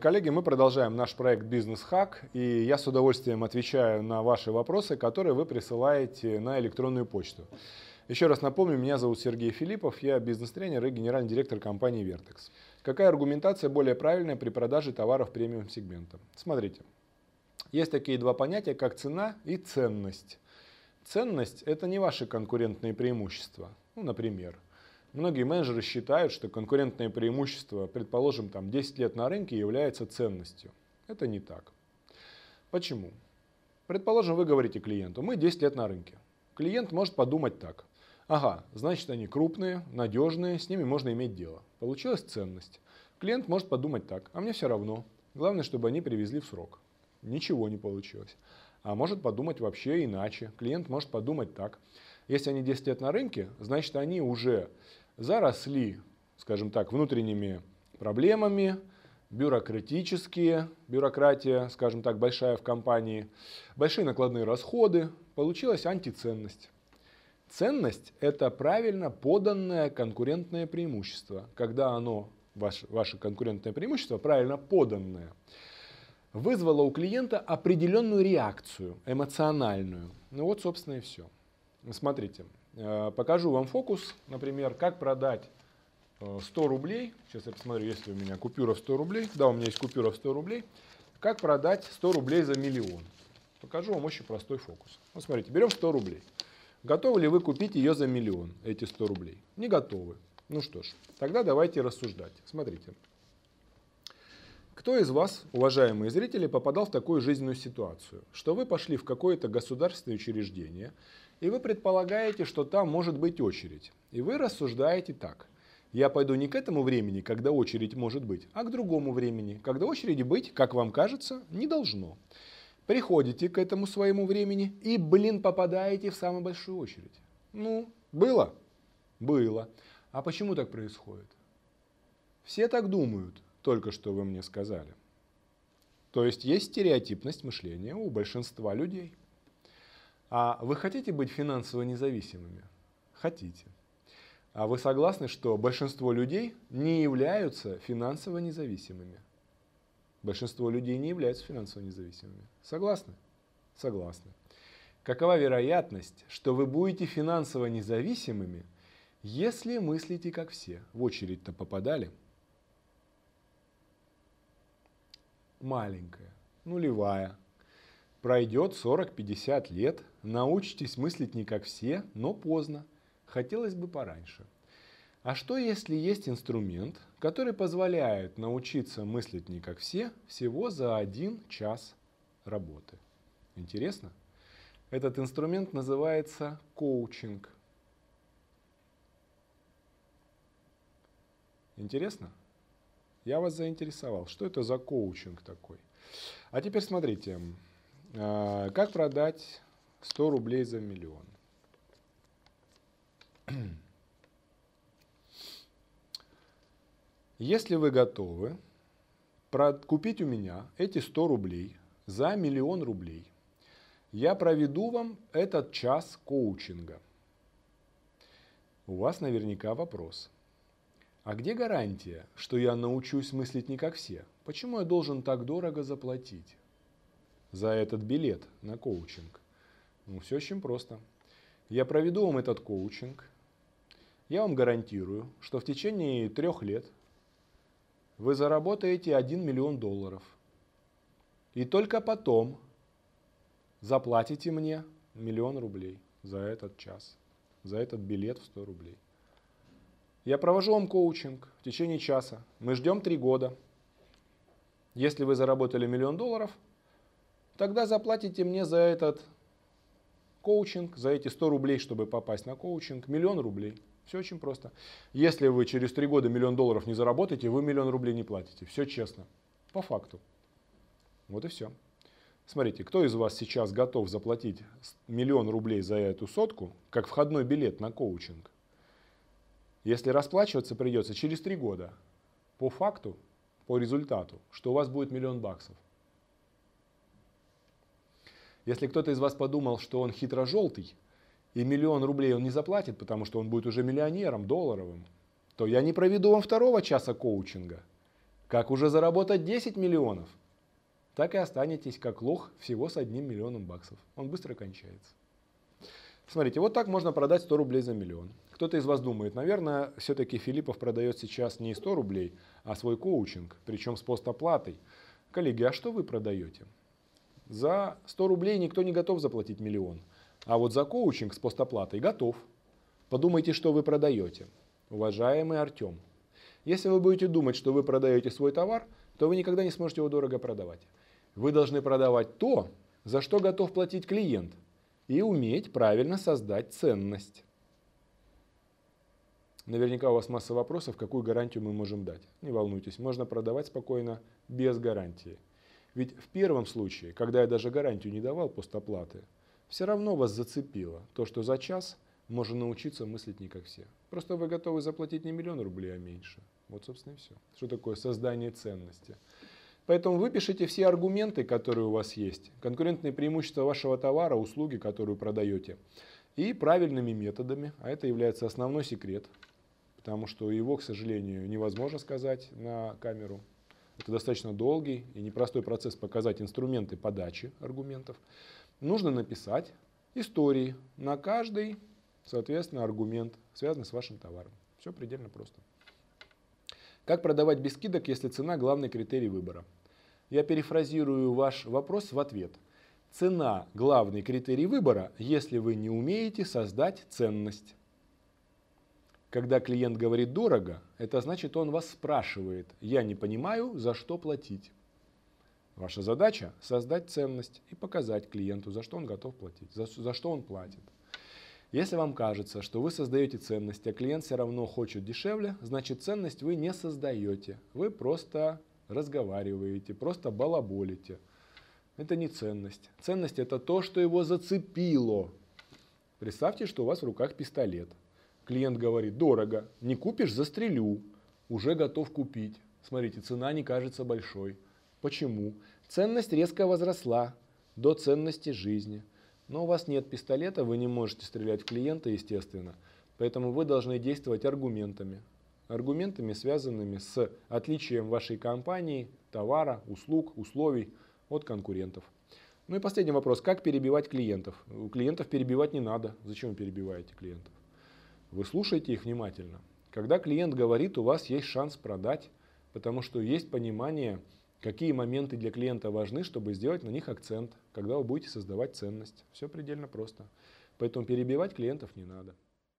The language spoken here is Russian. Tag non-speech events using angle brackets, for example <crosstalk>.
Коллеги, мы продолжаем наш проект «Бизнес-хак», и я с удовольствием отвечаю на ваши вопросы, которые вы присылаете на электронную почту. Еще раз напомню, меня зовут Сергей Филиппов, я бизнес-тренер и генеральный директор компании Vertex. Какая аргументация более правильная при продаже товаров премиум сегмента? Смотрите, есть такие два понятия, как цена и ценность. Ценность – это не ваши конкурентные преимущества. Ну, например, Многие менеджеры считают, что конкурентное преимущество, предположим, там 10 лет на рынке является ценностью. Это не так. Почему? Предположим, вы говорите клиенту, мы 10 лет на рынке. Клиент может подумать так. Ага, значит они крупные, надежные, с ними можно иметь дело. Получилась ценность. Клиент может подумать так, а мне все равно. Главное, чтобы они привезли в срок. Ничего не получилось. А может подумать вообще иначе. Клиент может подумать так. Если они 10 лет на рынке, значит они уже заросли, скажем так, внутренними проблемами, бюрократические, бюрократия, скажем так, большая в компании, большие накладные расходы, получилась антиценность. Ценность – это правильно поданное конкурентное преимущество, когда оно, ваше, ваше конкурентное преимущество, правильно поданное, вызвало у клиента определенную реакцию, эмоциональную. Ну вот, собственно, и все. Смотрите, покажу вам фокус, например, как продать 100 э, рублей. Сейчас я посмотрю, есть ли у меня купюра в 100 рублей. Да, у меня есть купюра в 100 рублей. Как продать 100 рублей за миллион. Покажу вам очень простой фокус. Вот смотрите, берем 100 рублей. Готовы ли вы купить ее за миллион, эти 100 рублей? Не готовы. Ну что ж, тогда давайте рассуждать. Смотрите. Кто из вас, уважаемые зрители, попадал в такую жизненную ситуацию, что вы пошли в какое-то государственное учреждение, и вы предполагаете, что там может быть очередь. И вы рассуждаете так. Я пойду не к этому времени, когда очередь может быть, а к другому времени, когда очереди быть, как вам кажется, не должно. Приходите к этому своему времени и, блин, попадаете в самую большую очередь. Ну, было? Было. А почему так происходит? Все так думают, только что вы мне сказали. То есть есть стереотипность мышления у большинства людей. А вы хотите быть финансово независимыми? Хотите. А вы согласны, что большинство людей не являются финансово независимыми? Большинство людей не являются финансово независимыми. Согласны? Согласны. Какова вероятность, что вы будете финансово независимыми, если мыслите как все? В очередь-то попадали? Маленькая, нулевая, Пройдет 40-50 лет, научитесь мыслить не как все, но поздно. Хотелось бы пораньше. А что если есть инструмент, который позволяет научиться мыслить не как все всего за один час работы? Интересно? Этот инструмент называется коучинг. Интересно? Я вас заинтересовал. Что это за коучинг такой? А теперь смотрите. А, как продать 100 рублей за миллион? <clears throat> Если вы готовы купить у меня эти 100 рублей за миллион рублей, я проведу вам этот час коучинга. У вас наверняка вопрос. А где гарантия, что я научусь мыслить не как все? Почему я должен так дорого заплатить? за этот билет на коучинг? Ну, все очень просто. Я проведу вам этот коучинг. Я вам гарантирую, что в течение трех лет вы заработаете 1 миллион долларов. И только потом заплатите мне миллион рублей за этот час, за этот билет в 100 рублей. Я провожу вам коучинг в течение часа. Мы ждем три года. Если вы заработали миллион долларов, тогда заплатите мне за этот коучинг, за эти 100 рублей, чтобы попасть на коучинг, миллион рублей. Все очень просто. Если вы через три года миллион долларов не заработаете, вы миллион рублей не платите. Все честно. По факту. Вот и все. Смотрите, кто из вас сейчас готов заплатить миллион рублей за эту сотку, как входной билет на коучинг? Если расплачиваться придется через три года, по факту, по результату, что у вас будет миллион баксов. Если кто-то из вас подумал, что он хитро-желтый, и миллион рублей он не заплатит, потому что он будет уже миллионером, долларовым, то я не проведу вам второго часа коучинга, Как уже заработать 10 миллионов? Так и останетесь как лох всего с одним миллионом баксов. Он быстро кончается. Смотрите, вот так можно продать 100 рублей за миллион. Кто-то из вас думает, наверное, все-таки Филиппов продает сейчас не 100 рублей, а свой коучинг, причем с постоплатой. Коллеги, а что вы продаете? За 100 рублей никто не готов заплатить миллион. А вот за коучинг с постоплатой готов. Подумайте, что вы продаете. Уважаемый Артем, если вы будете думать, что вы продаете свой товар, то вы никогда не сможете его дорого продавать. Вы должны продавать то, за что готов платить клиент, и уметь правильно создать ценность. Наверняка у вас масса вопросов, какую гарантию мы можем дать. Не волнуйтесь, можно продавать спокойно без гарантии. Ведь в первом случае, когда я даже гарантию не давал постоплаты, все равно вас зацепило то, что за час можно научиться мыслить не как все. Просто вы готовы заплатить не миллион рублей, а меньше. Вот, собственно, и все. Что такое создание ценности? Поэтому выпишите все аргументы, которые у вас есть, конкурентные преимущества вашего товара, услуги, которую продаете, и правильными методами, а это является основной секрет, потому что его, к сожалению, невозможно сказать на камеру. Это достаточно долгий и непростой процесс показать инструменты подачи аргументов. Нужно написать истории на каждый, соответственно, аргумент, связанный с вашим товаром. Все предельно просто. Как продавать без скидок, если цена главный критерий выбора? Я перефразирую ваш вопрос в ответ. Цена – главный критерий выбора, если вы не умеете создать ценность. Когда клиент говорит дорого, это значит, он вас спрашивает, я не понимаю, за что платить. Ваша задача – создать ценность и показать клиенту, за что он готов платить, за, за что он платит. Если вам кажется, что вы создаете ценность, а клиент все равно хочет дешевле, значит ценность вы не создаете. Вы просто разговариваете, просто балаболите. Это не ценность. Ценность это то, что его зацепило. Представьте, что у вас в руках пистолет. Клиент говорит, дорого, не купишь, застрелю. Уже готов купить. Смотрите, цена не кажется большой. Почему? Ценность резко возросла до ценности жизни. Но у вас нет пистолета, вы не можете стрелять в клиента, естественно. Поэтому вы должны действовать аргументами. Аргументами, связанными с отличием вашей компании, товара, услуг, условий от конкурентов. Ну и последний вопрос. Как перебивать клиентов? У клиентов перебивать не надо. Зачем вы перебиваете клиентов? Вы слушаете их внимательно. Когда клиент говорит, у вас есть шанс продать, потому что есть понимание, какие моменты для клиента важны, чтобы сделать на них акцент, когда вы будете создавать ценность. Все предельно просто. Поэтому перебивать клиентов не надо.